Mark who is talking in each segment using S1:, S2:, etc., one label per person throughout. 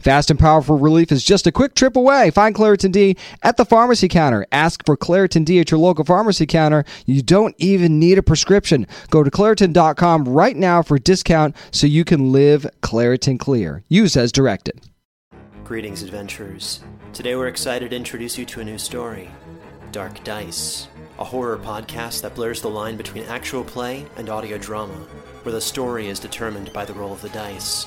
S1: Fast and powerful relief is just a quick trip away. Find Claritin D at the pharmacy counter. Ask for Claritin D at your local pharmacy counter. You don't even need a prescription. Go to Claritin.com right now for a discount so you can live Claritin Clear. Use as directed.
S2: Greetings, adventurers. Today we're excited to introduce you to a new story Dark Dice, a horror podcast that blurs the line between actual play and audio drama, where the story is determined by the roll of the dice.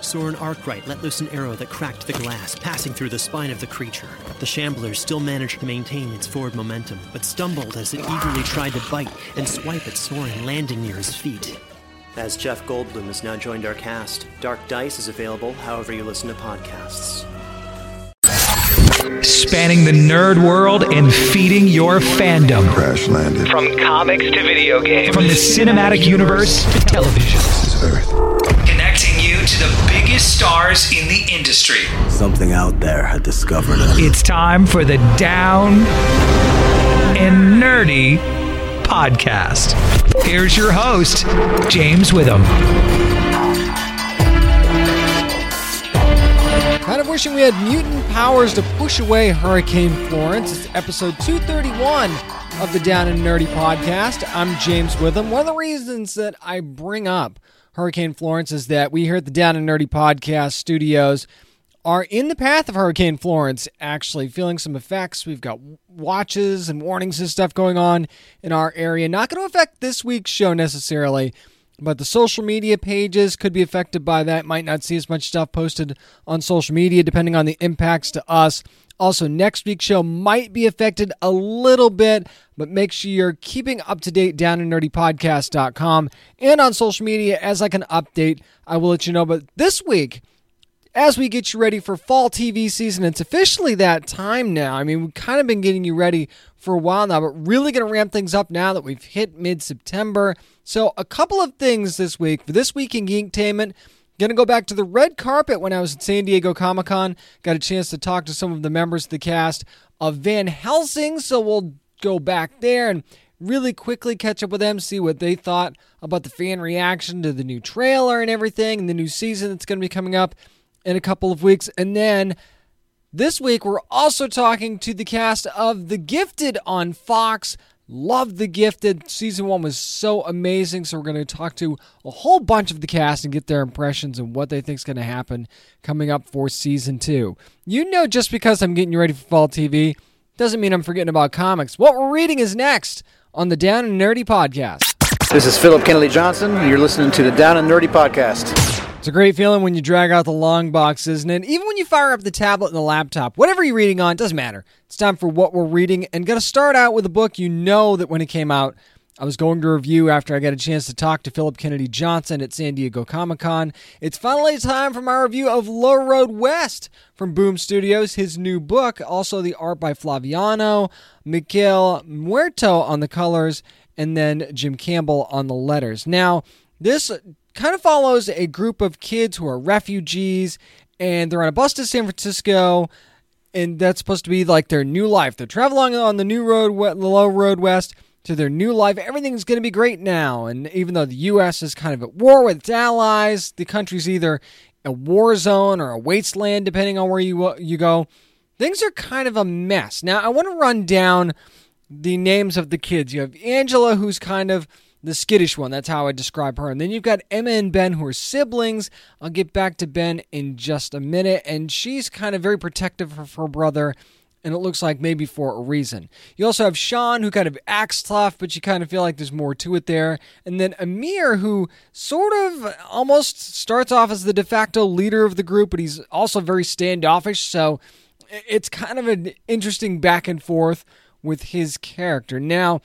S2: Soren Arkwright let loose an arrow that cracked the glass, passing through the spine of the creature. The shambler still managed to maintain its forward momentum, but stumbled as it eagerly tried to bite and swipe at Soren, landing near his feet. As Jeff Goldblum has now joined our cast, Dark Dice is available however you listen to podcasts.
S3: Spanning the nerd world and feeding your fandom.
S4: Crash landed.
S3: From comics to video games. From the cinematic universe to television.
S4: This is Earth.
S3: Connecting you to the biggest stars in the industry.
S5: Something out there had discovered us.
S3: It's time for the Down and Nerdy podcast. Here's your host, James Witham.
S1: Kind of wishing we had mutant powers to push away Hurricane Florence. It's episode 231 of the Down and Nerdy podcast. I'm James Witham. One of the reasons that I bring up Hurricane Florence is that we here at the Down and Nerdy podcast studios are in the path of Hurricane Florence, actually feeling some effects. We've got watches and warnings and stuff going on in our area. Not going to affect this week's show necessarily, but the social media pages could be affected by that. Might not see as much stuff posted on social media depending on the impacts to us. Also, next week's show might be affected a little bit, but make sure you're keeping up to date downandnerdypodcast.com and on social media as I can update. I will let you know. But this week, as we get you ready for fall TV season, it's officially that time now. I mean, we've kind of been getting you ready for a while now, but really going to ramp things up now that we've hit mid September. So, a couple of things this week. For this week in Geektainment, Going to go back to the red carpet when I was at San Diego Comic Con. Got a chance to talk to some of the members of the cast of Van Helsing, so we'll go back there and really quickly catch up with them, see what they thought about the fan reaction to the new trailer and everything, and the new season that's going to be coming up in a couple of weeks. And then this week, we're also talking to the cast of The Gifted on Fox. Loved The Gifted. Season one was so amazing. So, we're going to talk to a whole bunch of the cast and get their impressions and what they think is going to happen coming up for season two. You know, just because I'm getting you ready for fall TV doesn't mean I'm forgetting about comics. What we're reading is next on the Down and Nerdy podcast.
S6: This is Philip Kennedy Johnson, you're listening to the Down and Nerdy Podcast.
S1: It's a great feeling when you drag out the long box, isn't it? Even when you fire up the tablet and the laptop, whatever you're reading on, doesn't matter. It's time for what we're reading, and to start out with a book you know that when it came out, I was going to review after I got a chance to talk to Philip Kennedy Johnson at San Diego Comic Con. It's finally time for my review of Low Road West from Boom Studios, his new book. Also, the art by Flaviano, Miquel Muerto on the colors, and then Jim Campbell on the letters. Now, this kind of follows a group of kids who are refugees and they're on a bus to San Francisco and that's supposed to be like their new life. They're traveling on the new road, the low road west to their new life. Everything's going to be great now. And even though the U.S. is kind of at war with its allies, the country's either a war zone or a wasteland, depending on where you uh, you go. Things are kind of a mess. Now, I want to run down the names of the kids. You have Angela, who's kind of the skittish one. That's how I describe her. And then you've got Emma and Ben, who are siblings. I'll get back to Ben in just a minute. And she's kind of very protective of her brother. And it looks like maybe for a reason. You also have Sean, who kind of acts tough, but you kind of feel like there's more to it there. And then Amir, who sort of almost starts off as the de facto leader of the group, but he's also very standoffish. So it's kind of an interesting back and forth with his character. Now,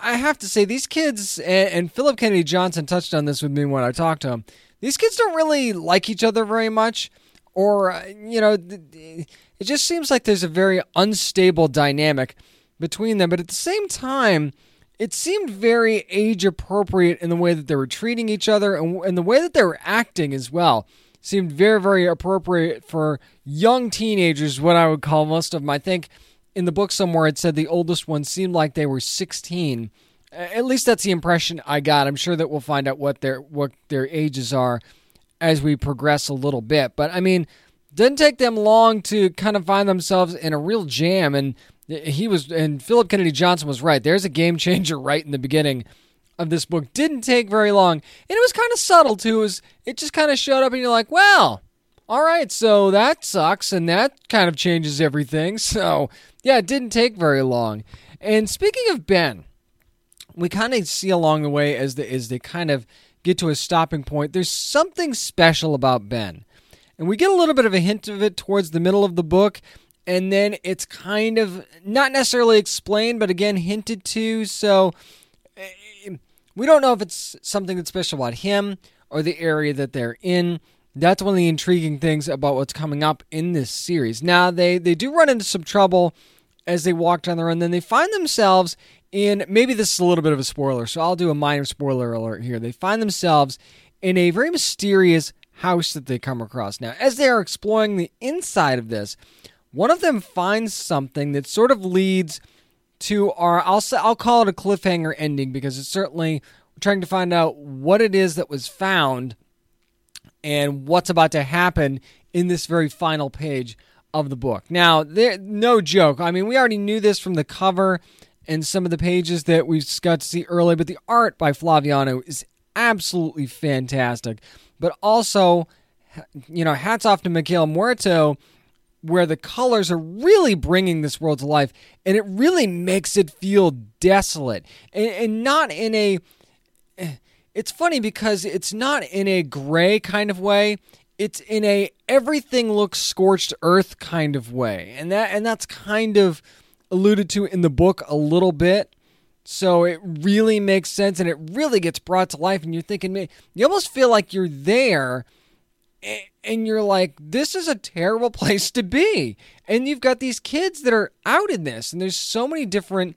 S1: I have to say, these kids, and, and, Philip Kennedy Johnson touched on this with me when I talked to him, these kids don't really like each other very much. Or, uh, you know, it just seems like there's a very unstable dynamic between them. But at the same time, it seemed very age appropriate in the way that they were treating each other and, and the way that they were acting as well seemed very, very appropriate for young teenagers, what I would call most of them. I think in the book somewhere it said the oldest one seemed like they were 16. At least that's the impression I got. I'm sure that we'll find out what their what their ages are as we progress a little bit. But I mean, didn't take them long to kind of find themselves in a real jam and he was and Philip Kennedy Johnson was right. There's a game changer right in the beginning of this book. Didn't take very long. And it was kind of subtle too. It, was, it just kind of showed up and you're like, well, all right, so that sucks, and that kind of changes everything. So, yeah, it didn't take very long. And speaking of Ben, we kind of see along the way as the as they kind of get to a stopping point. There's something special about Ben, and we get a little bit of a hint of it towards the middle of the book, and then it's kind of not necessarily explained, but again hinted to. So eh, we don't know if it's something that's special about him or the area that they're in that's one of the intriguing things about what's coming up in this series. Now they they do run into some trouble as they walk down the and then they find themselves in maybe this is a little bit of a spoiler, so I'll do a minor spoiler alert here. They find themselves in a very mysterious house that they come across. Now, as they are exploring the inside of this, one of them finds something that sort of leads to our I'll I'll call it a cliffhanger ending because it's certainly trying to find out what it is that was found and what's about to happen in this very final page of the book. Now, there, no joke. I mean, we already knew this from the cover and some of the pages that we got to see early, but the art by Flaviano is absolutely fantastic. But also, you know, hats off to Miguel Muerto, where the colors are really bringing this world to life, and it really makes it feel desolate, and, and not in a it's funny because it's not in a gray kind of way. It's in a everything looks scorched earth kind of way. And that and that's kind of alluded to in the book a little bit. So it really makes sense and it really gets brought to life and you're thinking you almost feel like you're there and you're like this is a terrible place to be. And you've got these kids that are out in this and there's so many different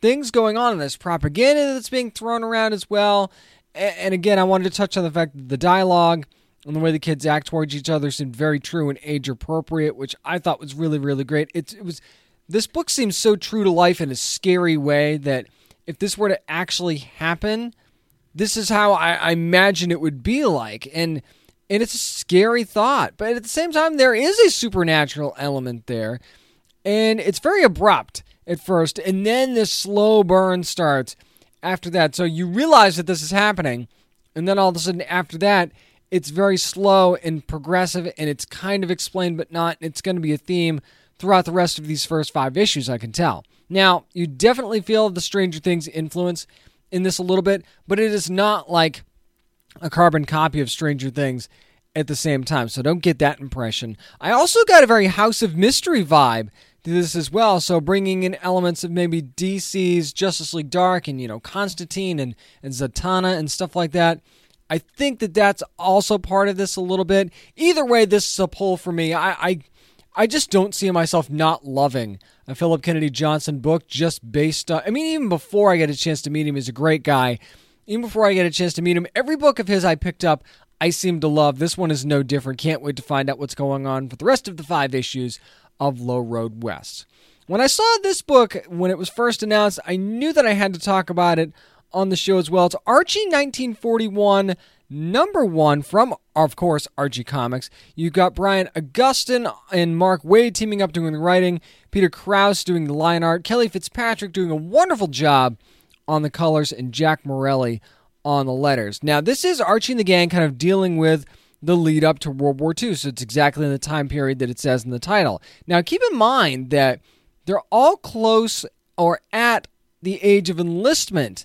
S1: things going on in this propaganda that's being thrown around as well and again, I wanted to touch on the fact that the dialogue and the way the kids act towards each other seemed very true and age appropriate, which I thought was really, really great. It, it was this book seems so true to life in a scary way that if this were to actually happen, this is how I, I imagine it would be like. And and it's a scary thought, but at the same time, there is a supernatural element there, and it's very abrupt at first, and then this slow burn starts after that. So you realize that this is happening, and then all of a sudden after that, it's very slow and progressive, and it's kind of explained but not. It's going to be a theme throughout the rest of these first five issues, I can tell. Now, you definitely feel the Stranger Things influence in this a little bit, but it is not like a carbon copy of Stranger Things at the same time. So don't get that impression. I also got a very House of Mystery vibe this as well. So bringing in elements of maybe DC's Justice League Dark and you know Constantine and and Zatanna and stuff like that. I think that that's also part of this a little bit. Either way, this is a pull for me. I I, I just don't see myself not loving a Philip Kennedy Johnson book just based on. I mean, even before I get a chance to meet him, he's a great guy. Even before I get a chance to meet him, every book of his I picked up, I seem to love. This one is no different. Can't wait to find out what's going on for the rest of the five issues of Low Road West. when I saw this book when it was first announced, I knew that I had to talk about it on the show as well. It's Archie 1941 number one from, of course, Archie Comics. You've got Brian Augustyn and Mark Waid teaming up doing the writing, Peter Krause doing the line art, Kelly Fitzpatrick doing a wonderful job on the colors, and Jack Morelli on the letters. Now, this is Archie and the gang kind of dealing with the lead up to World War II, so it's exactly in the time period that it says in the title. Now, keep in mind that they're all close or at the age of enlistment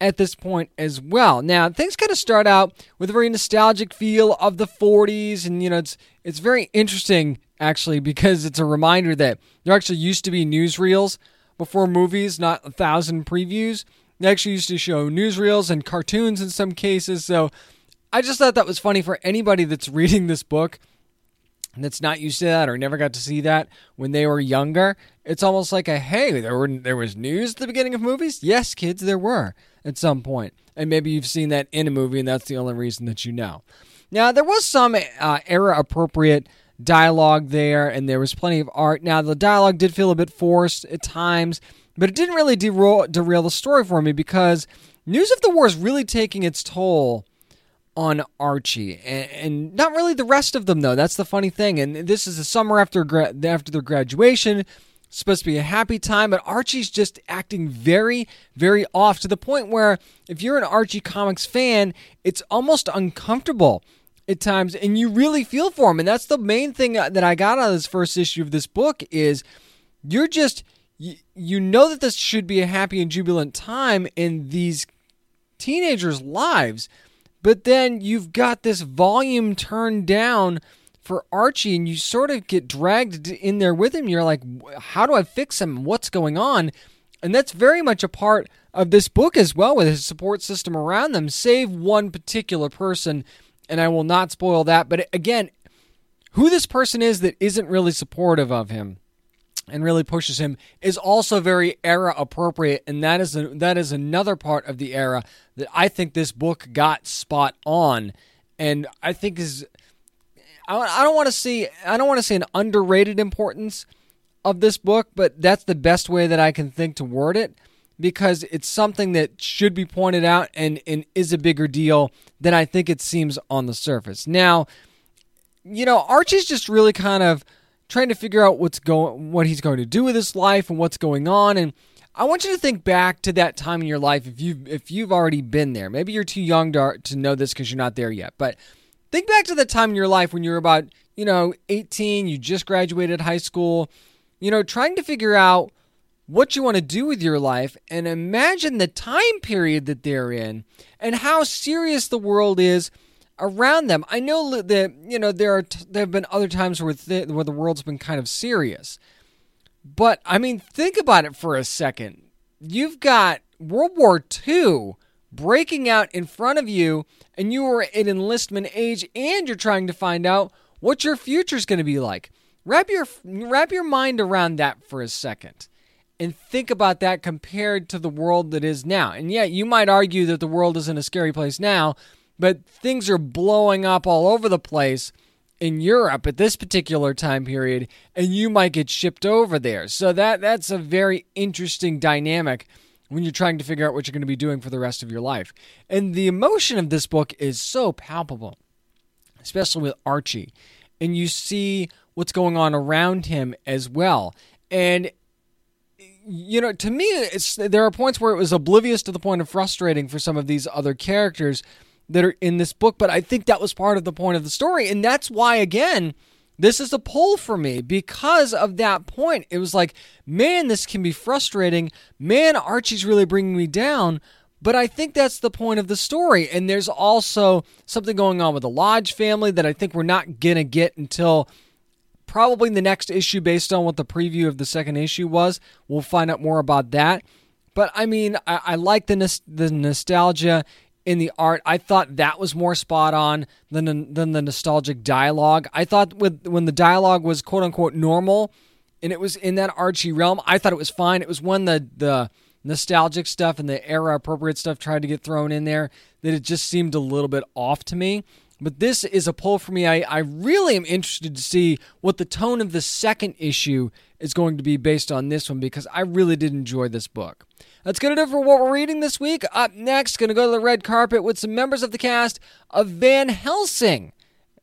S1: at this point as well. Now, things kind of start out with a very nostalgic feel of the 40s and you know, it's it's very interesting actually because it's a reminder that there actually used to be newsreels before movies, not a thousand previews. They actually used to show newsreels and cartoons in some cases. So, I just thought that was funny for anybody that's reading this book and that's not used to that or never got to see that when they were younger. It's almost like a hey, there were there was news at the beginning of movies. Yes, kids, there were at some point. And maybe you've seen that in a movie, and that's the only reason that you know. Now, there was some uh, era appropriate dialogue there, and there was plenty of art. Now, the dialogue did feel a bit forced at times, but it didn't really derail, derail the story for me because news of the war is really taking its toll on Archie, and, and, not really the rest of them though. That's the funny thing. And this is the summer after gra- after their graduation supposed to be a happy time, but Archie's just acting very, very off to the point where if you're an Archie Comics fan, it's almost uncomfortable at times and you really feel for him. And that's the main thing uh, that I got out of this first issue of this book is you're just you, you know that this should be a happy and jubilant time in these teenagers' lives, but then you've got this volume turned down for Archie, and you sort of get dragged in there with him. You're like, how do I fix him? What's going on? And that's very much a part of this book as well, with his support system around them, save one particular person. And I will not spoil that. But again, who this person is that isn't really supportive of him and really pushes him is also very era appropriate and that is a, that is another part of the era that I think this book got spot on and I think is I don't want to see I don't want to see an underrated importance of this book, but that's the best way that I can think to word it because it's something that should be pointed out and, and is a bigger deal than I think it seems on the surface. Now, you know, Archie's just really kind of trying to figure out what's going what he's going to do with his life and what's going on and I want you to think back to that time in your life if you if you've already been there. Maybe you're too young to to know this cuz you're not there yet. But Think back to the time in your life when you were about, you know, 18, you just graduated high school, you know, trying to figure out what you want to do with your life and imagine the time period that they're in and how serious the world is around them. I know that you know there are t- there have been other times where th- where the world's been kind of serious. But I mean, think about it for a second. You've got World War II breaking out in front of you and you are at enlistment age and you're trying to find out what your future is going to be like. Wrap your wrap your mind around that for a second and think about that compared to the world that is now. And yet, you might argue that the world isn't a scary place now, but things are blowing up all over the place in Europe at this particular time period and you might get shipped over there. So that that's a very interesting dynamic when you're trying to figure out what you're going to be doing for the rest of your life. And the emotion of this book is so palpable, especially with Archie. And you see what's going on around him as well. And you know, to me, there are points where it was oblivious to the point of frustrating for some of these other characters that are in this book, but I think that was part of the point of the story, and that's why again this is a pull for me because of that point. It was like, man, this can be frustrating. Man, Archie's really bringing me down. But I think that's the point of the story. And there's also something going on with the Lodge family that I think we're not going to get until probably the next issue based on what the preview of the second issue was. We'll find out more about that. But I mean, I, I like the, the nostalgia in the art. I thought that was more spot on than than the nostalgic dialogue. I thought with when the dialogue was quote unquote normal and it was in that Archie realm, I thought it was fine. It was when the the nostalgic stuff and the era appropriate stuff tried to get thrown in there that it just seemed a little bit off to me. But this is a poll for me. I, I really am interested to see what the tone of the second issue is going to be based on this one because I really did enjoy this book. That's going to do it for what we're reading this week. Up next, going to go to the red carpet with some members of the cast of Van Helsing.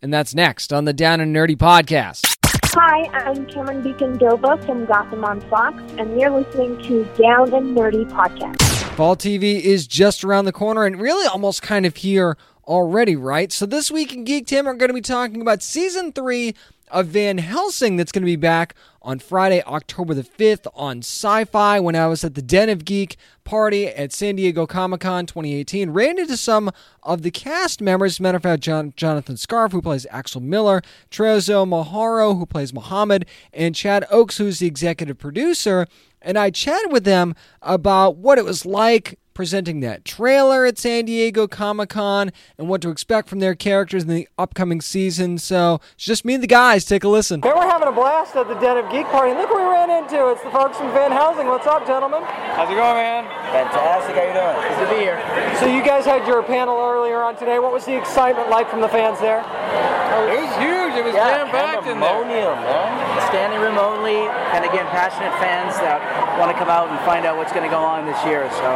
S1: And that's next on the Down and Nerdy podcast.
S4: Hi, I'm Camren Bicondova from Gotham on Fox, and you're listening to Down and Nerdy Podcast.
S1: Fall TV is just around the corner and really almost kind of here already, right? So this week in Geektainment, we're going to be talking about season three of Van Helsing that's going to be back on Friday, October the 5th on Syfy when I was at the Den of Geek party at San Diego Comic Con 2018. Ran into some of the cast members. As a matter of fact, John, Jonathan Scarfe, who plays Axel Miller, Trezzo Mahoro, who plays Muhammad, and Chad Oakes, who's the executive producer. And I chatted with them about what it was like presenting that trailer at San Diego Comic Con and what to expect from their characters in the upcoming season. So it's just me and the guys. Take a listen.
S7: Hey, we're having a blast at the Den of Geek Party. Look who we ran into. It's the folks from Van Helsing. What's up, gentlemen?
S8: How's it going, man?
S6: Fantastic. How you doing?
S8: Good to be here.
S7: So you guys had your panel earlier on today. What was the excitement like from the fans there?
S8: It was huge. It was jam-packed in there.
S6: Pandemonium, man.
S9: standing room only, and again, passionate fans that want to come out and find out what's going to go on this year. So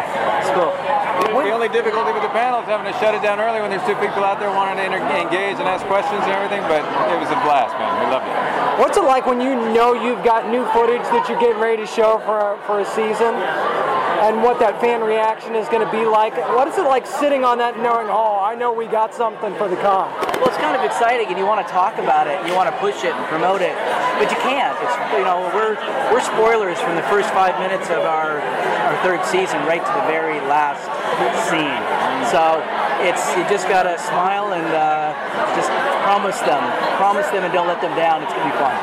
S9: it's cool.
S8: The only difficulty with the panel is having to shut it down early when there's two people out there wanting to inter- engage and ask questions and everything, but it was a blast, man. We loved it.
S7: What's it like when you know you've got new footage that you're getting ready to show for, for a season? And what that fan reaction is going to be like? What is it like sitting on that knowing, oh, I know we got something for the con?
S9: Well, it's kind of exciting, and you want to talk about it, and you want to push it and promote it, but you can't. It's you know we're we're spoilers from the first five minutes of our our third season right to the very last scene. So it's you just gotta smile and uh, just promise them, promise them, and don't let them down. It's gonna be fun.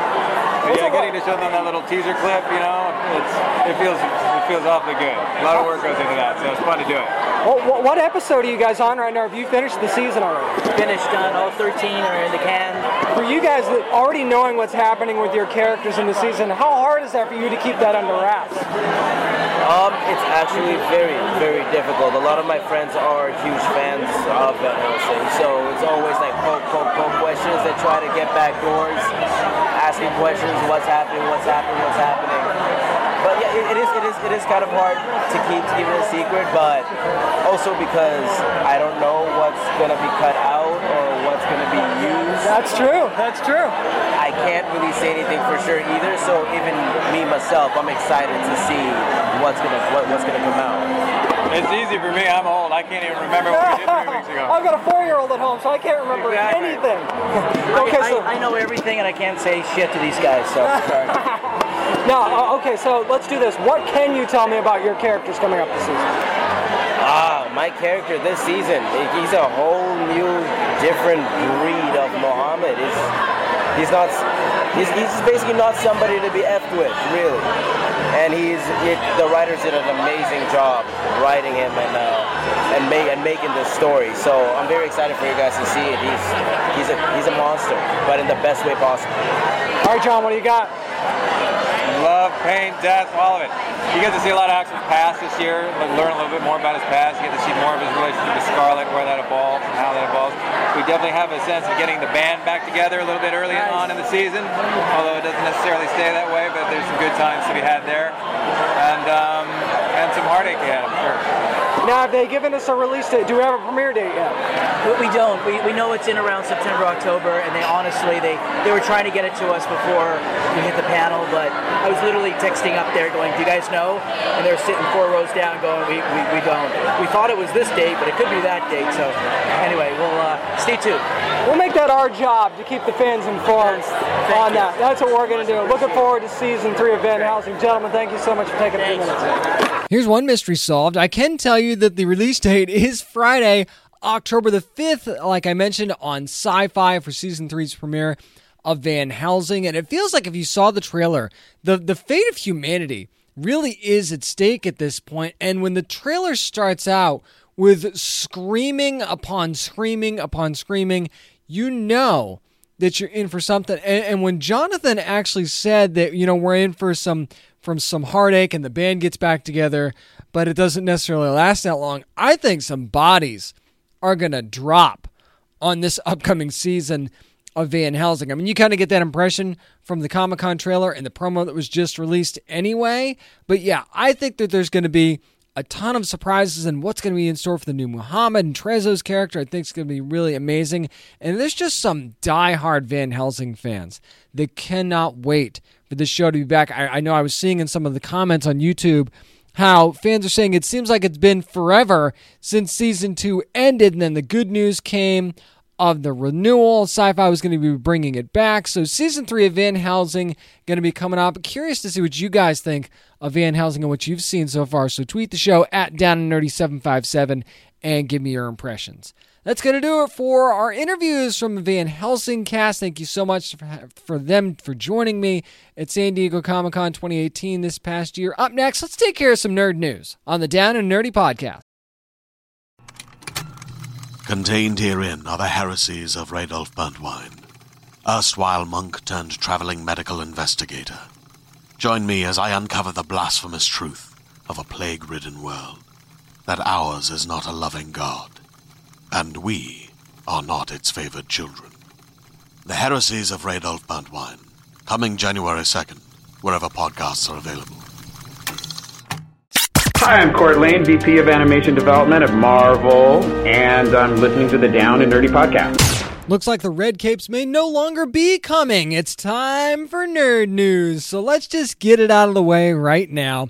S8: But yeah, getting to show them that little teaser clip, you know, it's it feels it feels awfully good. A lot of work goes into that, so it's fun to do it.
S7: What, what, what episode are you guys on right now? Have you finished the season already?
S9: Finished done. All 13 are in the can.
S7: For you guys already knowing what's happening with your characters in the season, how hard is that for you to keep that under wraps?
S10: Um, it's actually very, very difficult. A lot of my friends are huge fans of Van Helsing, so it's always like poke, poke, poke questions. They try to get back doors, asking questions, what's happening, what's happening, what's happening. But yeah, it, it is, it is, it is kind of hard to keep to keep it a secret, but also because I don't know what's gonna be cut out or what's gonna be used.
S7: That's true. That's true.
S10: I can't really say anything for sure either. So even me myself, I'm excited to see what's gonna what, what's gonna come out.
S8: It's easy for me. I'm old. I can't even remember what we did three weeks ago.
S7: I've got a four-year-old at home, so I can't remember
S8: Exactly.
S7: anything.
S9: I,
S7: okay, so
S9: I, I know everything, and I can't say shit to these guys. So
S7: no. uh, okay, so let's do this. What can you tell me about your characters coming up this season?
S10: Ah, my character this season, he's a whole new, different breed of Muhammad. He's, he's not, he's, he's basically not somebody to be effed with, really. And he's, it, the writers did an amazing job writing him and uh, and, make, and making this story. So I'm very excited for you guys to see it. He's, he's a, he's a monster, but in the best way possible.
S7: All right, John, what do you got?
S8: Love, pain, death, all of it. You get to see a lot of Axel's past this year, like, learn a little bit more about his past. You get to see more of his relationship with Scarlet, where that evolves and how that evolves. We definitely have a sense of getting the band back together a little bit early on in the season, although it doesn't necessarily stay that way, but there's some good times to be had there. And, um, and some heartache ahead, I'm sure.
S7: Now, have they given us a release date? Do we have a premiere date yet?
S9: We don't. We, we know it's in around September, October, and they honestly they they were trying to get it to us before we hit the panel. But I was literally texting up there, going, "Do you guys know?" And they're sitting four rows down, going, "We we, we don't. We thought it was this date, but it could be that date." So anyway, we'll uh, stay tuned.
S7: We'll make that our job to keep the fans informed on that. That's what we're going to do. Looking forward to season three of Van Helsing. Gentlemen, thank you so much for taking a few minutes.
S1: Here's one mystery solved. I can tell you that the release date is Friday, October the 5th, like I mentioned, on Syfy for season three's premiere of Van Helsing. And it feels like if you saw the trailer, the, the fate of humanity really is at stake at this point. And when the trailer starts out with screaming upon screaming upon screaming, you know that you're in for something. And, and when Jonathan actually said that, you know, we're in for some from some heartache and the band gets back together, but it doesn't necessarily last that long, I think some bodies are going to drop on this upcoming season of Van Helsing. I mean, you kind of get that impression from the Comic Con trailer and the promo that was just released anyway. But yeah, I think that there's going to be a ton of surprises and what's going to be in store for the new Muhammad and Trezzo's character. I think is going to be really amazing. And there's just some die-hard Van Helsing fans that cannot wait for this show to be back. I, I know I was seeing in some of the comments on YouTube how fans are saying it seems like it's been forever since season two ended, and then the good news came of the renewal. Syfy was going to be bringing it back. So season three of Van Helsing going to be coming up. Curious to see what you guys think of Van Helsing and what you've seen so far. So tweet the show at Down and Nerdy seven five seven and give me your impressions. That's going to do it for our interviews from the Van Helsing cast. Thank you so much for, them for joining me at San Diego Comic Con 2018 this past year. Up next, let's take care of some nerd news on the Down and Nerdy podcast.
S11: Contained herein are the heresies of Radolf Burntwine, erstwhile monk turned traveling medical investigator. Join me as I uncover the blasphemous truth of a plague ridden world that ours is not a loving God, and we are not its favored children. The heresies of Radolf Burntwine, coming January 2nd, wherever podcasts are available.
S12: Hi, I'm Cort Lane, VP of Animation Development at Marvel, and I'm listening to the Down and Nerdy podcast.
S1: Looks like the Red Capes may no longer be coming. It's time for nerd news. So let's just get it out of the way right now.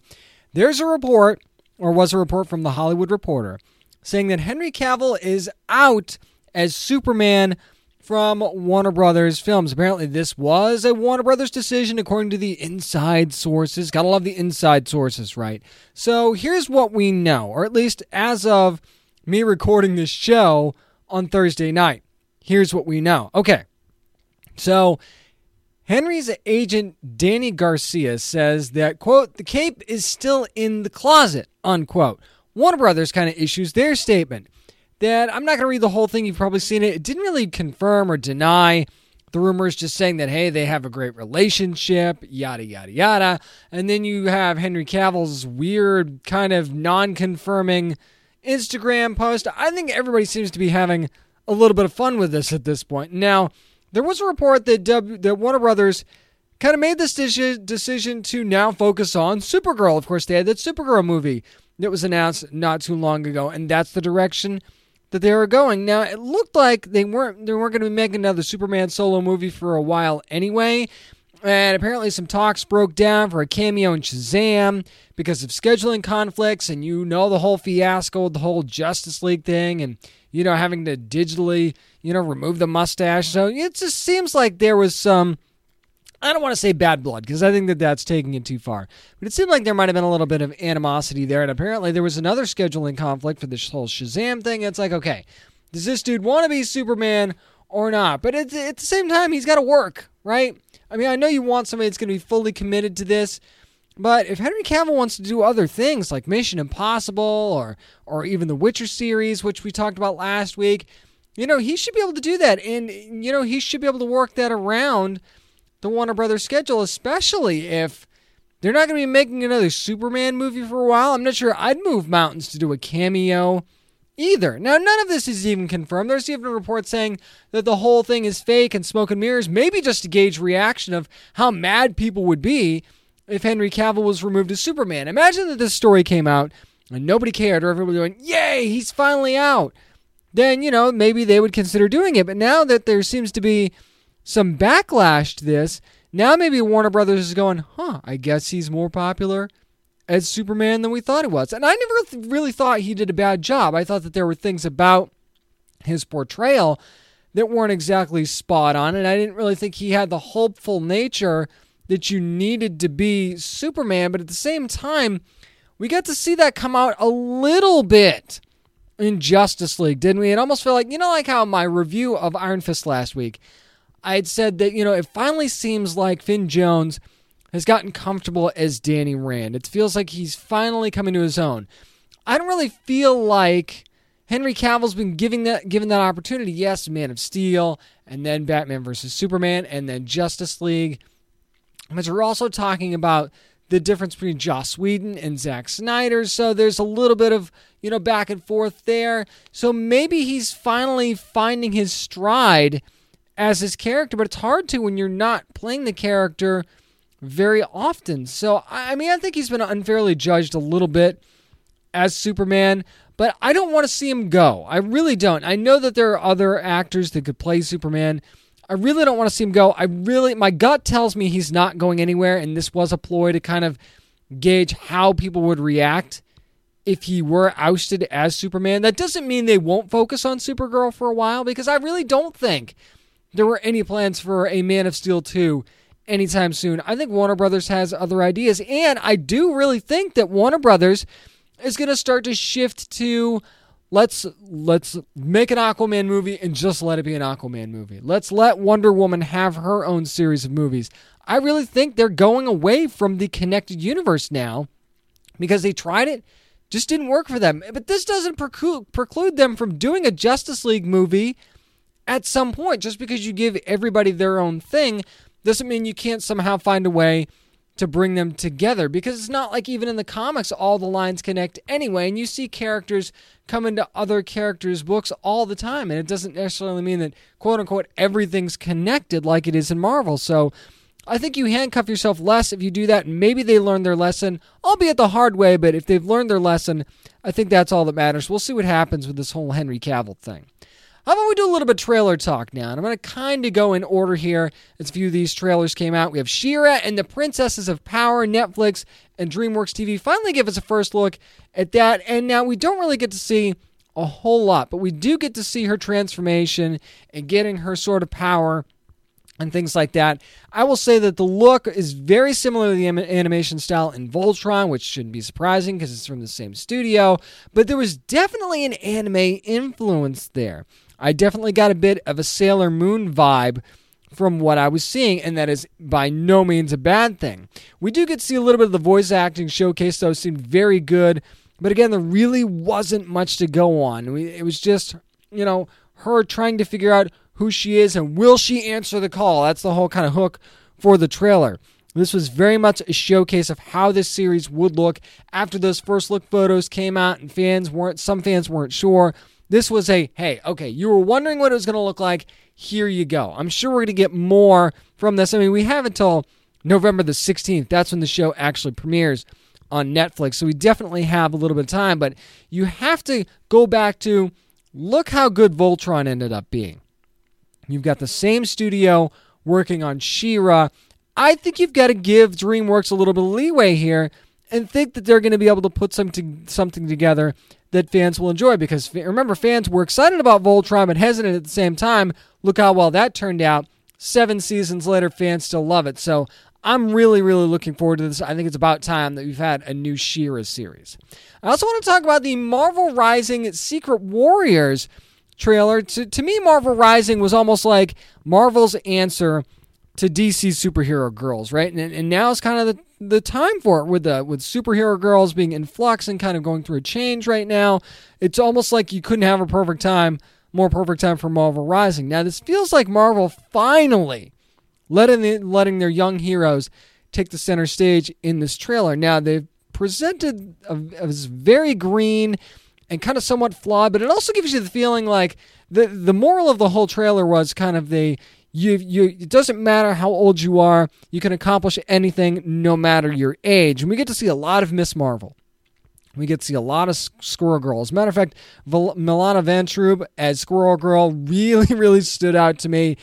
S1: There's a report, or was a report from the Hollywood Reporter, saying that Henry Cavill is out as Superman from Warner Brothers Films. Apparently, this was a Warner Brothers decision, according to the inside sources. Gotta love the inside sources, right? So here's what we know, or at least as of me recording this show on Thursday night. Here's what we know. Okay. So Henry's agent Dany Garcia says that quote the cape is still in the closet unquote. Warner Brothers kind of issues their statement that I'm not going to read the whole thing. You've probably seen it. It didn't really confirm or deny the rumors, just saying that, hey, they have a great relationship, yada, yada, yada. And then you have Henry Cavill's weird, kind of non confirming Instagram post. I think everybody seems to be having a little bit of fun with this at this point. Now, there was a report that, w- that Warner Brothers kind of made this decision to now focus on Supergirl. Of course, they had that Supergirl movie that was announced not too long ago, and that's the direction that they were going. Now it looked like they weren't they weren't going to be making another Superman solo movie for a while anyway. And apparently some talks broke down for a cameo in Shazam because of scheduling conflicts and you know the whole fiasco the whole Justice League thing and you know having to digitally, you know, remove the mustache. So it just seems like there was some I don't want to say bad blood because I think that that's taking it too far. But it seemed like there might have been a little bit of animosity there. And apparently there was another scheduling conflict for this whole Shazam thing. It's like, okay, does this dude want to be Superman or not? But at, at the same time, he's got to work, right? I mean, I know you want somebody that's going to be fully committed to this. But if Henry Cavill wants to do other things like Mission Impossible or or even the Witcher series, which we talked about last week, you know, he should be able to do that. And, you know, he should be able to work that around the Warner Brothers schedule, especially if they're not going to be making another Superman movie for a while. I'm not sure I'd move mountains to do a cameo either. Now, none of this is even confirmed. There's even a report saying that the whole thing is fake and smoke and mirrors, maybe just to gauge reaction of how mad people would be if Henry Cavill was removed as Superman. Imagine that this story came out and nobody cared, or everybody went, Yay, he's finally out. Then, you know, maybe they would consider doing it. But now that there seems to be some backlash to this. Now maybe Warner Brothers is going, huh, I guess he's more popular as Superman than we thought he was. And I never really thought he did a bad job. I thought that there were things about his portrayal that weren't exactly spot on. And I didn't really think he had the hopeful nature that you needed to be Superman. But at the same time, we got to see that come out a little bit in Justice League, didn't we? It almost felt like, you know, like how my review of Iron Fist last week I had said that, you know, it finally seems like Finn Jones has gotten comfortable as Danny Rand. It feels like he's finally coming to his own. I don't really feel like Henry Cavill's been giving that given that opportunity. Yes, Man of Steel, and then Batman versus Superman, and then Justice League. But we're also talking about the difference between Joss Whedon and Zack Snyder. So there's a little bit of, you know, back and forth there. So maybe he's finally finding his stride as his character, but it's hard to when you're not playing the character very often. So, I mean, I think he's been unfairly judged a little bit as Superman, but I don't want to see him go. I really don't. I know that there are other actors that could play Superman. I really don't want to see him go. I really, my gut tells me he's not going anywhere, and this was a ploy to kind of gauge how people would react if he were ousted as Superman. That doesn't mean they won't focus on Supergirl for a while, because I really don't think there were any plans for a Man of Steel 2 anytime soon. I think Warner Brothers has other ideas, and I do really think that Warner Brothers is going to start to shift to let's let's make an Aquaman movie and just let it be an Aquaman movie. Let's let Wonder Woman have her own series of movies. I really think they're going away from the connected universe now because they tried it just didn't work for them. But this doesn't preclude, preclude them from doing a Justice League movie at some point. Just because you give everybody their own thing doesn't mean you can't somehow find a way to bring them together because it's not like even in the comics all the lines connect anyway and you see characters come into other characters books all the time and it doesn't necessarily mean that quote unquote everything's connected like it is in Marvel so I think you handcuff yourself less if you do that and maybe they learn their lesson albeit the hard way but if they've learned their lesson I think that's all that matters we'll see what happens with this whole Henry Cavill thing how about we do a little bit trailer talk now? And I'm going to kind of go in order here as a few of these trailers came out. We have She-Ra and the Princesses of Power, Netflix and DreamWorks TV finally give us a first look at that. And now we don't really get to see a whole lot, but we do get to see her transformation and getting her sort of power and things like that. I will say that the look is very similar to the animation style in Voltron, which shouldn't be surprising because it's from the same studio, but there was definitely an anime influence there. I definitely got a bit of a Sailor Moon vibe from what I was seeing, and that is by no means a bad thing. We do get to see a little bit of the voice acting showcase, though, seemed very good. But again, there really wasn't much to go on. It was just, you know, her trying to figure out who she is and will she answer the call. That's the whole kind of hook for the trailer. This was very much a showcase of how this series would look after those first look photos came out and fans weren't some fans weren't sure this was a, hey, okay, you were wondering what it was going to look like. Here you go. I'm sure we're going to get more from this. I mean, we have until November the 16th. That's when the show actually premieres on Netflix. So we definitely have a little bit of time, but you have to go back to look how good Voltron ended up being. You've got the same studio working on She-Ra. I think you've got to give DreamWorks a little bit of leeway here and think that they're going to be able to put something something together that fans will enjoy because remember fans were excited about Voltron but hesitant at the same time. Look how well that turned out. 7 seasons later fans still love it. So I'm really really looking forward to this. I think it's about time that we've had a new She-Ra series. I also want to talk about the Marvel Rising Secret Warriors trailer. To, to me Marvel Rising was almost like Marvel's answer to DC superhero girls, right? And, and now it's kind of the, the time for it with the with superhero girls being in flux and kind of going through a change right now. It's almost like you couldn't have a perfect time, more perfect time for Marvel Rising. Now this feels like Marvel finally letting the, letting their young heroes take the center stage in this trailer. Now they've presented as very green and kind of somewhat flawed, but it also gives you the feeling like the the moral of the whole trailer was kind of the you you it doesn't matter how old you are you can accomplish anything no matter your age and we get to see a lot of miss marvel we get to see a lot of Squirrel Girl. As a matter of fact, Milana Vayntrub as Squirrel Girl really, really stood out to me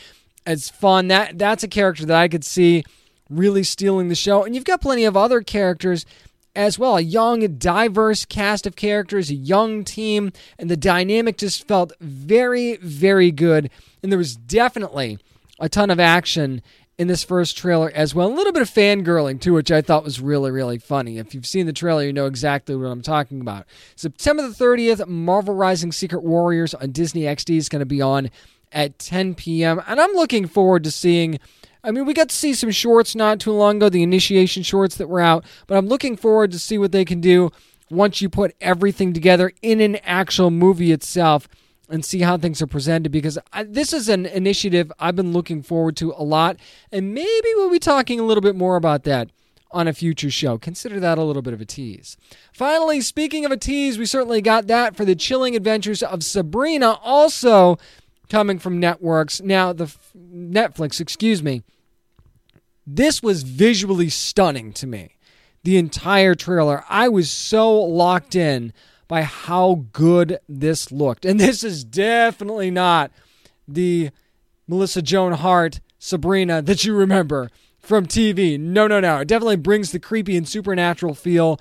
S1: as fun. That that's a character that I could see really stealing the show. And you've got plenty of other characters as well. A young, diverse cast of characters, a young team, and the dynamic just felt very, very good. And there was definitely a ton of action in this first trailer as well. A little bit of fangirling too, which I thought was really, really funny. If you've seen the trailer, you know exactly what I'm talking about. September the 30th, Marvel Rising Secret Warriors on Disney XD is going to be on at 10 p.m. And I'm looking forward to seeing. I mean, we got to see some shorts not too long ago, the initiation shorts that were out, but I'm looking forward to see what they can do once you put everything together in an actual movie itself and see how things are presented because I, this is an initiative I've been looking forward to a lot. And maybe we'll be talking a little bit more about that on a future show. Consider that a little bit of a tease. Finally, speaking of a tease, we certainly got that for the chilling adventures of Sabrina, also coming from networks. Now, the Netflix, excuse me. This was visually stunning to me. The entire trailer. I was so locked in by how good this looked. And this is definitely not the Melissa Joan Hart Sabrina that you remember from TV. No, no, no. It definitely brings the creepy and supernatural feel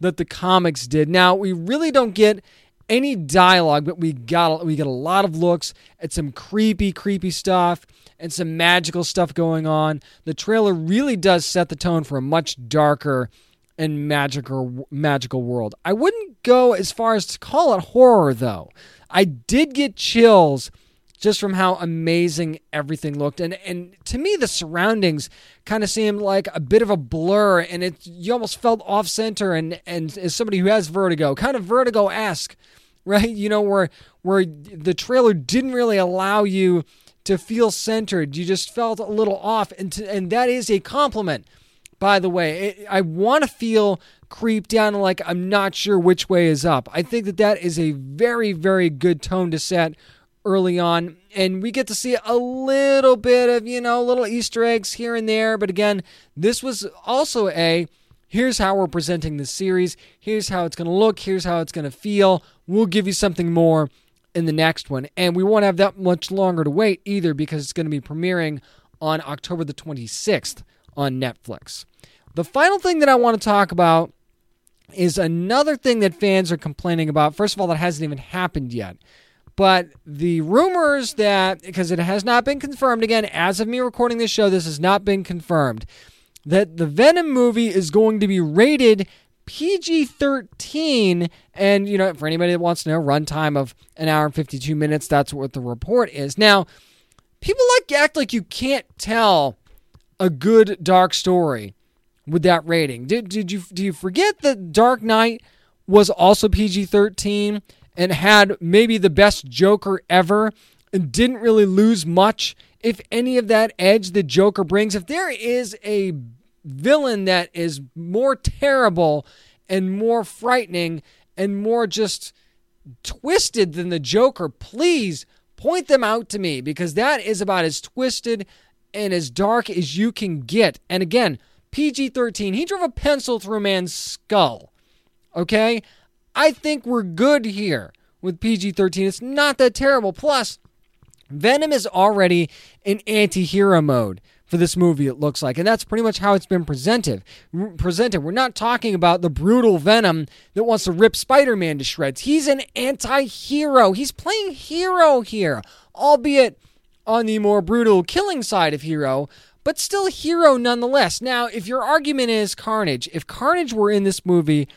S1: that the comics did. Now, we really don't get any dialogue, but we got we get a lot of looks at some creepy, creepy stuff and some magical stuff going on. The trailer really does set the tone for a much darker and magical magical world. I wouldn't go as far as to call it horror though. I did get chills just from how amazing everything looked and and to me the surroundings kind of seemed like a bit of a blur and it you almost felt off center and and as somebody who has vertigo kind of vertigo-esque right you know where where the trailer didn't really allow you to feel centered you just felt a little off and to, and that is a compliment by the way. It, I want to feel creeped down like I'm not sure which way is up. I think that that is a very, very good tone to set early on. And we get to see a little bit of, you know, little Easter eggs here and there. But again, this was also a here's how we're presenting the series, here's how it's going to look, here's how it's going to feel. We'll give you something more in the next one. And we won't have that much longer to wait either because it's going to be premiering on October the 26th on Netflix. The final thing that I want to talk about is another thing that fans are complaining about. First of all, that hasn't even happened yet. But the rumors that, because it has not been confirmed, again, as of me recording this show, this has not been confirmed, that the Venom movie is going to be rated PG 13. And, you know, for anybody that wants to know, runtime of an hour and 52 minutes, that's what the report is. Now, people like act like you can't tell a good dark story with that rating. Did did you do you forget that Dark Knight was also PG-13 and had maybe the best Joker ever and didn't really lose much if any of that edge the Joker brings. If there is a villain that is more terrible and more frightening and more just twisted than the Joker, please point them out to me because that is about as twisted and as dark as you can get. And again, PG 13, he drove a pencil through a man's skull. Okay? I think we're good here with PG 13. It's not that terrible. Plus, Venom is already in anti hero mode for this movie, it looks like. And that's pretty much how it's been presented. presented. We're not talking about the brutal Venom that wants to rip Spider Man to shreds. He's an anti hero. He's playing hero here, albeit on the more brutal killing side of Hero, but still Hero nonetheless. Now, if your argument is Carnage, if Carnage were in this movie,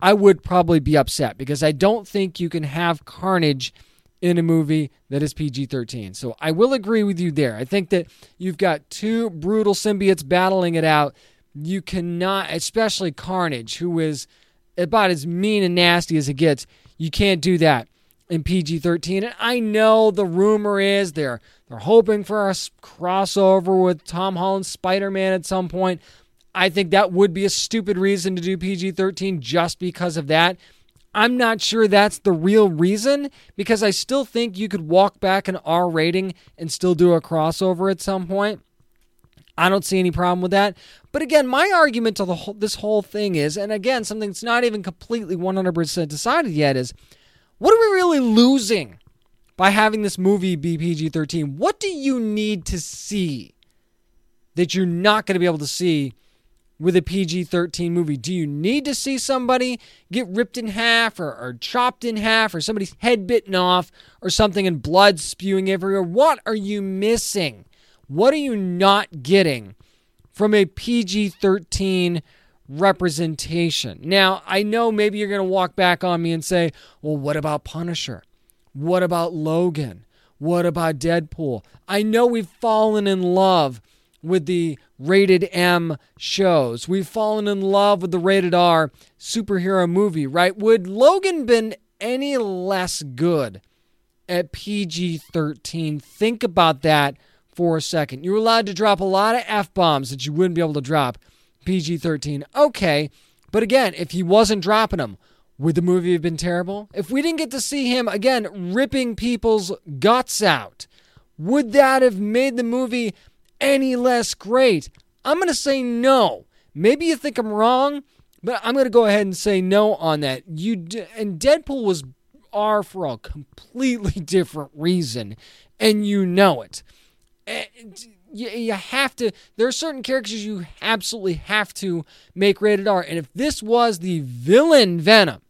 S1: I would probably be upset because I don't think you can have Carnage in a movie that is PG 13. So I will agree with you there. I think that you've got two brutal symbiotes battling it out. You cannot, especially Carnage, who is about as mean and nasty as it gets, you can't do that in PG 13. And I know the rumor is they're they're hoping for a crossover with Tom Holland's Spider Man at some point. I think that would be a stupid reason to do PG 13 just because of that. I'm not sure that's the real reason because I still think you could walk back an R rating and still do a crossover at some point. I don't see any problem with that. But again, my argument to the whole, this whole thing is, and again, something that's not even completely 100% decided yet is what are we really losing by having this movie be PG 13? What do you need to see that you're not going to be able to see with a PG 13 movie? Do you need to see somebody get ripped in half or, or, chopped in half or somebody's head bitten off or something and blood spewing everywhere? What are you missing? What are you not getting from a PG 13 representation? Now, I know maybe you're going to walk back on me and say, well, what about Punisher? What about Logan? What about Deadpool? I know we've fallen in love with the rated M shows. We've fallen in love with the rated R superhero movie, right? Would Logan been any less good at PG 13? Think about that for a second. You're allowed to drop a lot of F bombs that you wouldn't be able to drop PG 13. Okay. But again, if he wasn't dropping them, would the movie have been terrible? If we didn't get to see him, again, ripping people's guts out, would that have made the movie any less great? I'm going to say no. Maybe you think I'm wrong, but I'm going to go ahead and say no on that. You d- and Deadpool was R for a completely different reason, and you know it. And you, you have to. There are certain characters you absolutely have to make rated R, and if this was the villain Venom,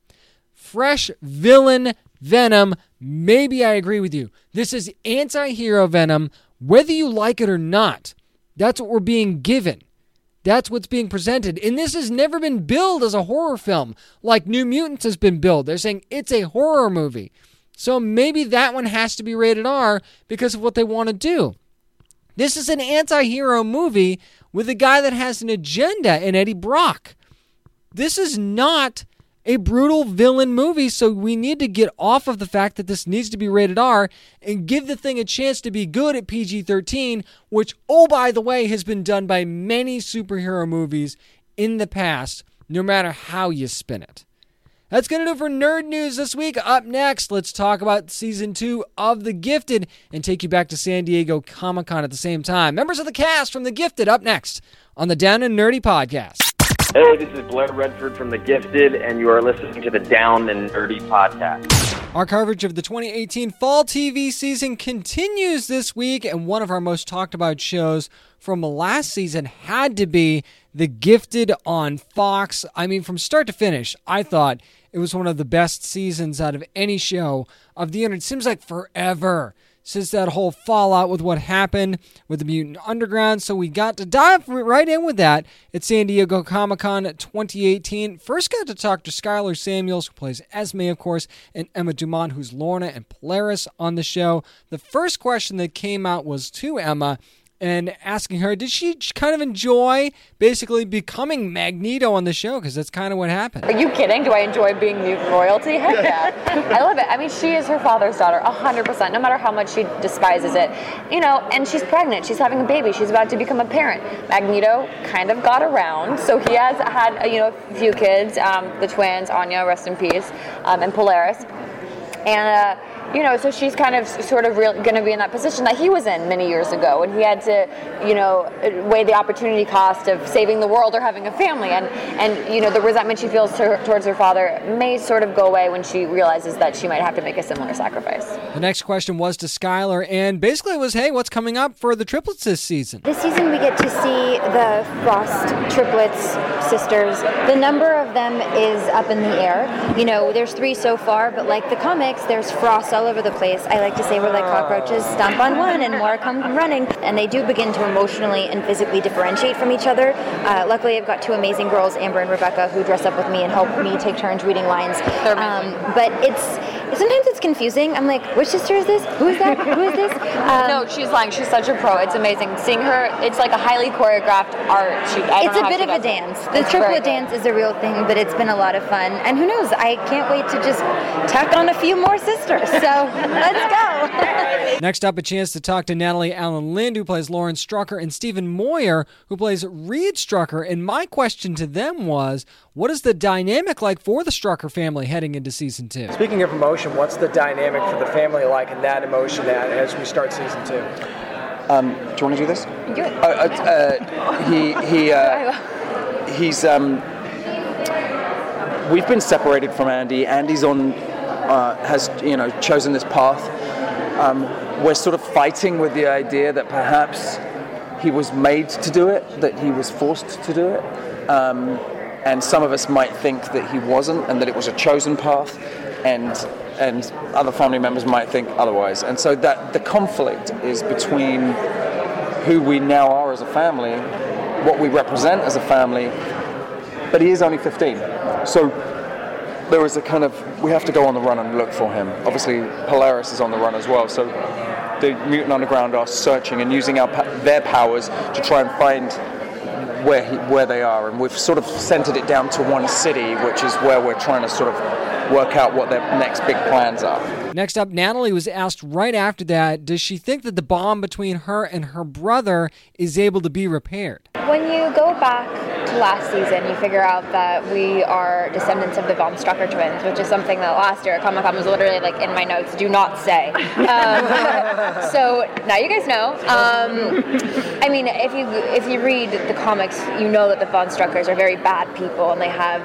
S1: fresh villain Venom, maybe I agree with you. This is anti-hero Venom, whether you like it or not. That's what we're being given. That's what's being presented. And this has never been billed as a horror film like New Mutants has been billed. They're saying it's a horror movie. So maybe that one has to be rated R because of what they want to do. This is an anti hero movie with a guy that has an agenda in Eddie Brock. This is not a brutal villain movie, so we need to get off of the fact that this needs to be rated R and give the thing a chance to be good at PG 13, which, oh, by the way, has been done by many superhero movies in the past, no matter how you spin it. That's going to do for Nerd News this week. Up next, let's talk about season two of The Gifted and take you back to San Diego Comic Con at the same time. Members of the cast from The Gifted up next on the Down and Nerdy podcast.
S13: Hey, this is Blair Redford from The Gifted, and you are listening to the Down and Nerdy podcast.
S1: Our coverage of the 2018 fall TV season continues this week, and one of our most talked about shows from last season had to be The Gifted on Fox. I mean, from start to finish, I thought it was one of the best seasons out of any show of the. And it seems like forever since that whole fallout with what happened with the Mutant Underground. So we got to dive right in with that at San Diego Comic Con 2018. First got to talk to Skyler Samuels, who plays Esme, of course, and Emma Dumont, who's Lorna and Polaris on the show. The first question that came out was to Emma and asking her, did she kind of enjoy basically becoming Magneto on the show? Because that's kind of what happened.
S14: Are you kidding? Do I enjoy being mutant royalty? Heck yeah. I love it. I mean, she is her father's daughter, 100%, no matter how much she despises it. You know, and she's pregnant. She's having a baby. She's about to become a parent. Magneto kind of got around. So he has had, you know, a few kids, um, the twins, Anya, rest in peace, um, and Polaris. And, uh, you know, so she's kind of sort of going to be in that position that he was in many years ago, and he had to, you know, weigh the opportunity cost of saving the world or having a family, and and you know the resentment she feels to, towards her father may sort of go away when she realizes that she might have to make a similar sacrifice.
S1: The next question was to Skyler, and basically it was, hey, what's coming up for the triplets this season?
S15: This season we get to see the Frost triplets sisters. The number of them is up in the air. You know, there's three so far, but like the comics, there's Frost all over the place. I like to say we're like cockroaches, stomp on one and more come running. And they do begin to emotionally and physically differentiate from each other. Uh, luckily, I've got two amazing girls, Amber and Rebecca, who dress up with me and help me take turns reading lines. Um, but it's sometimes it's confusing. I'm like, which sister is this? Who is that? Who is this?
S14: Um, no, she's lying. She's such a pro. It's amazing. Seeing her, it's like a highly choreographed art. She,
S15: it's a bit of a dance. The it's triplet dance is a real thing, but it's been a lot of fun. And who knows? I can't wait to just tack on a few more sisters. So let's go.
S1: Next up, a chance to talk to Natalie Alyn Lind, who plays Lauren Strucker, and Stephen Moyer, who plays Reed Strucker. And my question to them was, what is the dynamic like for the Strucker family heading into season two?
S7: Speaking of emotion, what's the dynamic for the family like in that emotion as we start season two?
S16: Um, do you want to do this?
S14: Do it.
S16: Uh, uh, he he uh, he's um, we've been separated from Andy. Andy's on uh, has you know chosen this path. Um, we're sort of fighting with the idea that perhaps he was made to do it, that he was forced to do it. Um, and some of us might think that he wasn't and that it was a chosen path and and other family members might think otherwise. And so that the conflict is between who we now are as a family what we represent as a family but he is only 15 so there is a kind of we have to go on the run and look for him. Obviously polaris is on the run as well. So the mutant underground are searching and using our, their powers to try and find where he, where they are, and we've sort of centered it down to one city, which is where we're trying to sort of work out what their next big plans are.
S1: Next up, Natalie was asked right after that, does she think that the bond between her and her brother is able to be repaired?
S14: when you go back to last season, you figure out that we are descendants of the Von Strucker twins, which is something that last year at Comic Con was literally like in my notes, do not say. Um, so now you guys know. Um, I mean, if you if you read the comics, you know that the Von Struckers are very bad people and they have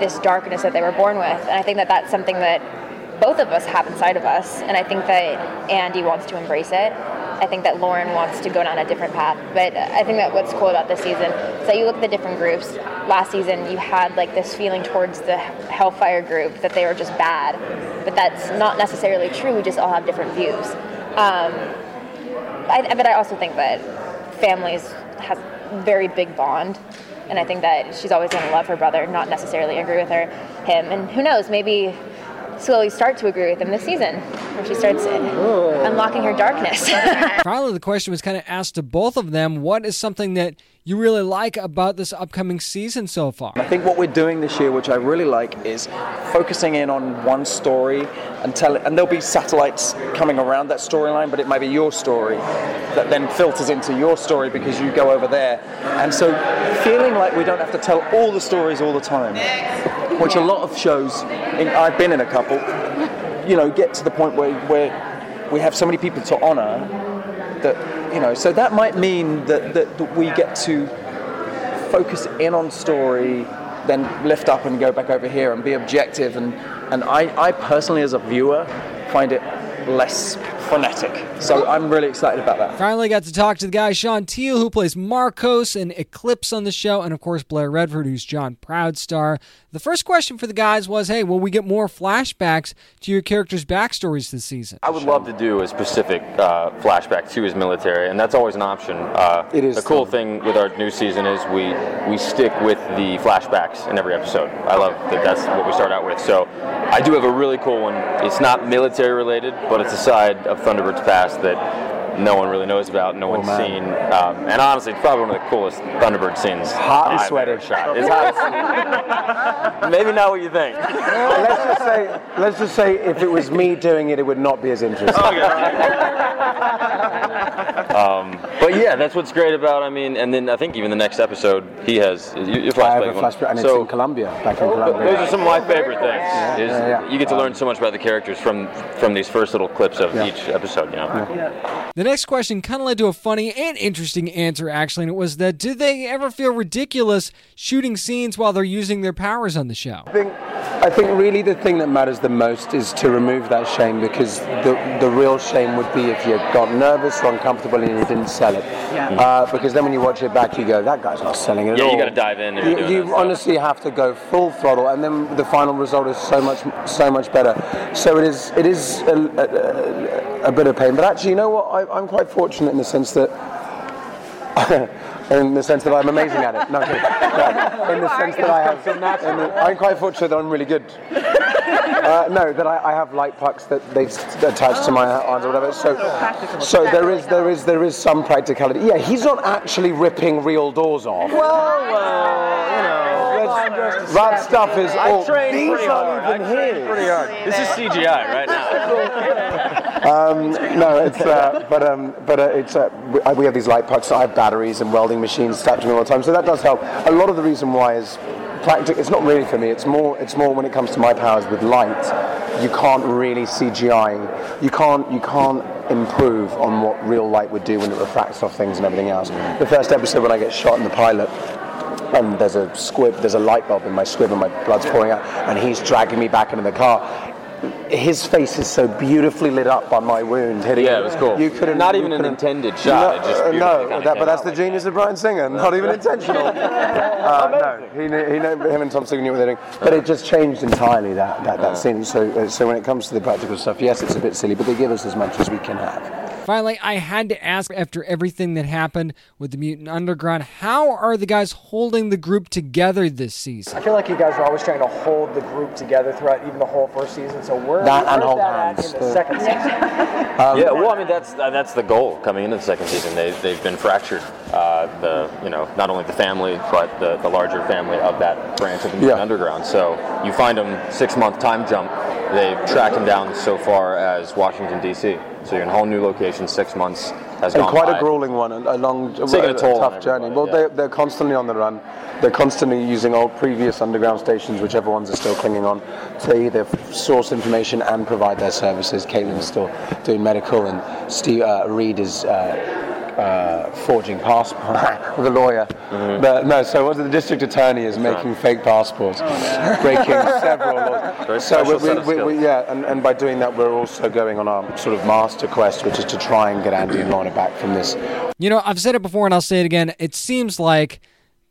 S14: this darkness that they were born with, and I think that that's something that both of us have inside of us, and I think that Andy wants to embrace it. I think that Lauren wants to go down a different path. But I think that what's cool about this season is that you look at the different groups. Last season, you had like this feeling towards the Hellfire group that they were just bad, but that's not necessarily true. We just all have different views. Um, I, but I also think that families has very big bond. And I think that she's always going to love her brother, not necessarily agree with her, him. And who knows, maybe slowly start to agree with him this season, where she starts unlocking her darkness.
S1: Finally, the question was kind of asked to both of them what is something that you really like about this upcoming season so far?
S16: I think what we're doing this year, which I really like, is focusing in on one story and tell and there'll be satellites coming around that storyline, but it might be your story that then filters into your story because you go over there. And so feeling like we don't have to tell all the stories all the time, which a lot of shows, in, I've been in a couple, you know, get to the point where, where we have so many people to honor that you know so that might mean that, that, that we get to focus in on story then lift up and go back over here and be objective. And and I, I personally as a viewer find it less frenetic so I'm really excited about that
S1: Finally got to talk to the guy Sean Teale who plays Marcos and Eclipse on the show and of course Blair Redford who's John Proudstar. The first question for the guys was, hey, will we get more flashbacks to your characters' backstories this season?
S17: I would love to do a specific uh, flashback to his military, and that's always an option. Uh, it is. The cool thing with our new season is we we stick with the flashbacks in every episode. I love that. That's what we start out with. So I do have a really cool one. It's not military related, but it's a side of Thunderbird's past that no one really knows about, no one's seen. Um, and honestly, it's probably one of the coolest Thunderbird scenes.
S18: Hot and sweaty.
S17: Shot. It's hot. Maybe not what you think.
S18: let's just say, let's just say, if it was me doing it, it would not be as interesting.
S17: Um, but yeah, that's what's great about. I mean, and then I think even the next episode, he has you, you
S18: I have a
S17: flashback one.
S18: flashback, and it's in Colombia, back in Colombia.
S17: those are some of my favorite things. Is
S18: Yeah, yeah.
S17: you get to learn so much about the characters from from these first little clips of each episode. You know.
S1: The next question kind of led to a funny and interesting answer, actually, and it was that did they ever feel ridiculous shooting scenes while they're using their powers on the show?
S18: I think, I think really the thing that matters the most is to remove that shame because the, the real shame would be if you got nervous or uncomfortable and you didn't sell it.
S17: Yeah.
S18: Uh, because then when you watch it back, you go, that guy's not selling it at
S17: Yeah,
S18: all.
S17: you got to dive in.
S18: You,
S17: you're doing
S18: you
S17: that stuff.
S18: honestly have to go full throttle, and then the final result is so much, so much better. So it is, it is a, a, a, a bit of pain. But actually, you know what? I, I'm quite fortunate in the sense that in the sense that I'm amazing at it. No, I'm kidding. No, in the sense that I have, in the- I'm quite fortunate that I'm really good. Uh, no, that I, I have light pucks that they attach s- attached to my arms or whatever. So, so there is, there is, there is some practicality. Yeah, he's not actually ripping real doors off.
S10: Well, well, you know, let's,
S18: That stuff is
S17: I
S18: all.
S17: trained
S18: These
S17: pretty
S18: aren't
S17: hard.
S18: even
S17: I trained pretty hard. This is CGI right now.
S18: um, no, it's uh, but um, but uh, it's uh, we, uh, have these light pucks. I have batteries and welding machines strapped to me all the time, so that does help. A lot of the reason why is practical. It's not really for me. It's more it's more when it comes to my powers with light. You can't really CGI. You can't you can't improve on what real light would do when it refracts off things and everything else. The first episode when I get shot in the pilot, and there's a squib, there's a light bulb in my squib, and my blood's pouring out, and he's dragging me back into the car. His face is so beautifully lit up by my wound hitting.
S17: Yeah,
S18: him.
S17: it was cool.
S18: You couldn't.
S17: Not even an
S18: couldn't-
S17: intended shot,
S18: No, no that, but that's the genius of Bryan Singer. Not even intentional. uh, no, he, knew, he knew, him and Tom Singer knew what they were doing, but it just changed entirely that that, that scene. So, uh, so when it comes to the practical stuff, yes, it's a bit silly, but they give us as much as we can have.
S1: Finally, I had to ask after everything that happened with the Mutant Underground, how are the guys holding the group together this season?
S7: I feel like you guys are always trying to hold the group together throughout even the whole first season. So
S18: we're not
S7: on
S18: hold
S7: that
S18: hands.
S7: in the
S18: The-
S7: second season?
S17: yeah, well, I mean that's uh, that's the goal coming into the second season. They they've been fractured. Uh, the you know not only the family but the, the larger family of that branch of the Mutant Underground. So you find them six month time jump they've tracked him down so far as Washington D.C. So you're in a whole new location. Six months has
S18: and
S17: gone
S18: quite
S17: by.
S18: a grueling one, a long,
S17: taking a
S18: tough journey. Well,
S17: yeah.
S18: they're, they're constantly on the run. They're constantly using old previous underground stations, whichever ones are still clinging on, to either source information and provide their services. Caitlin's still doing medical, and Steve uh, Reed is. Uh, uh, forging passports with a lawyer.
S17: Mm-hmm.
S18: But no, so what the district attorney is making fake passports, breaking several laws.
S17: Very
S18: So we, we, we, we- yeah, and, and by doing that, we're also going on our sort of master quest, which is to try and get Andy and Lorna back from this
S1: You know, I've said it before and I'll say it again. It seems like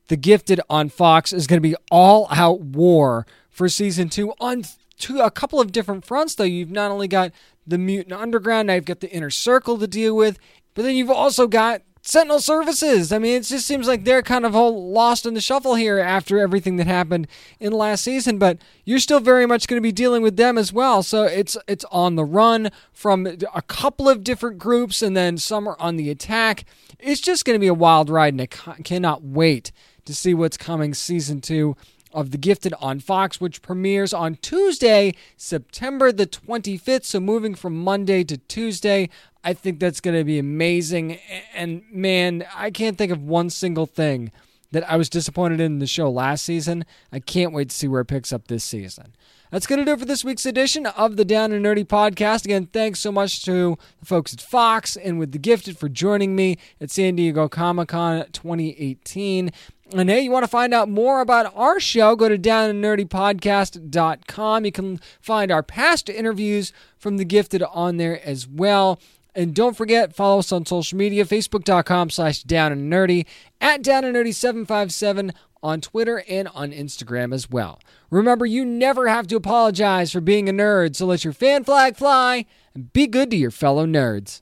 S1: The Gifted on Fox is going to be all out war for season two on two, a couple of different fronts, though. You've not only got the Mutant Underground, now you've got the Inner Circle to deal with, but then you've also got Sentinel Services. I mean, it just seems like they're kind of all lost in the shuffle here after everything that happened in last season. But you're still very much going to be dealing with them as well. So it's it's on the run from a couple of different groups, and then some are on the attack. It's just going to be a wild ride, and I cannot wait to see what's coming season two of The Gifted on Fox, which premieres on Tuesday, September the 25th. So moving from Monday to Tuesday, I think that's going to be amazing. And man, I can't think of one single thing that I was disappointed in the show last season. I can't wait to see where it picks up this season. That's going to do it for this week's edition of the Down and Nerdy podcast. Again, thanks so much to the folks at Fox and with The Gifted for joining me at San Diego Comic Con 2018. And hey, you want to find out more about our show, go to downandnerdypodcast.com. You can find our past interviews from The Gifted on there as well. And don't forget, follow us on social media, facebook.com slash down and nerdy, at down and nerdy 757 on Twitter and on Instagram as well. Remember, you never have to apologize for being a nerd, so let your fan flag fly and be good to your fellow nerds.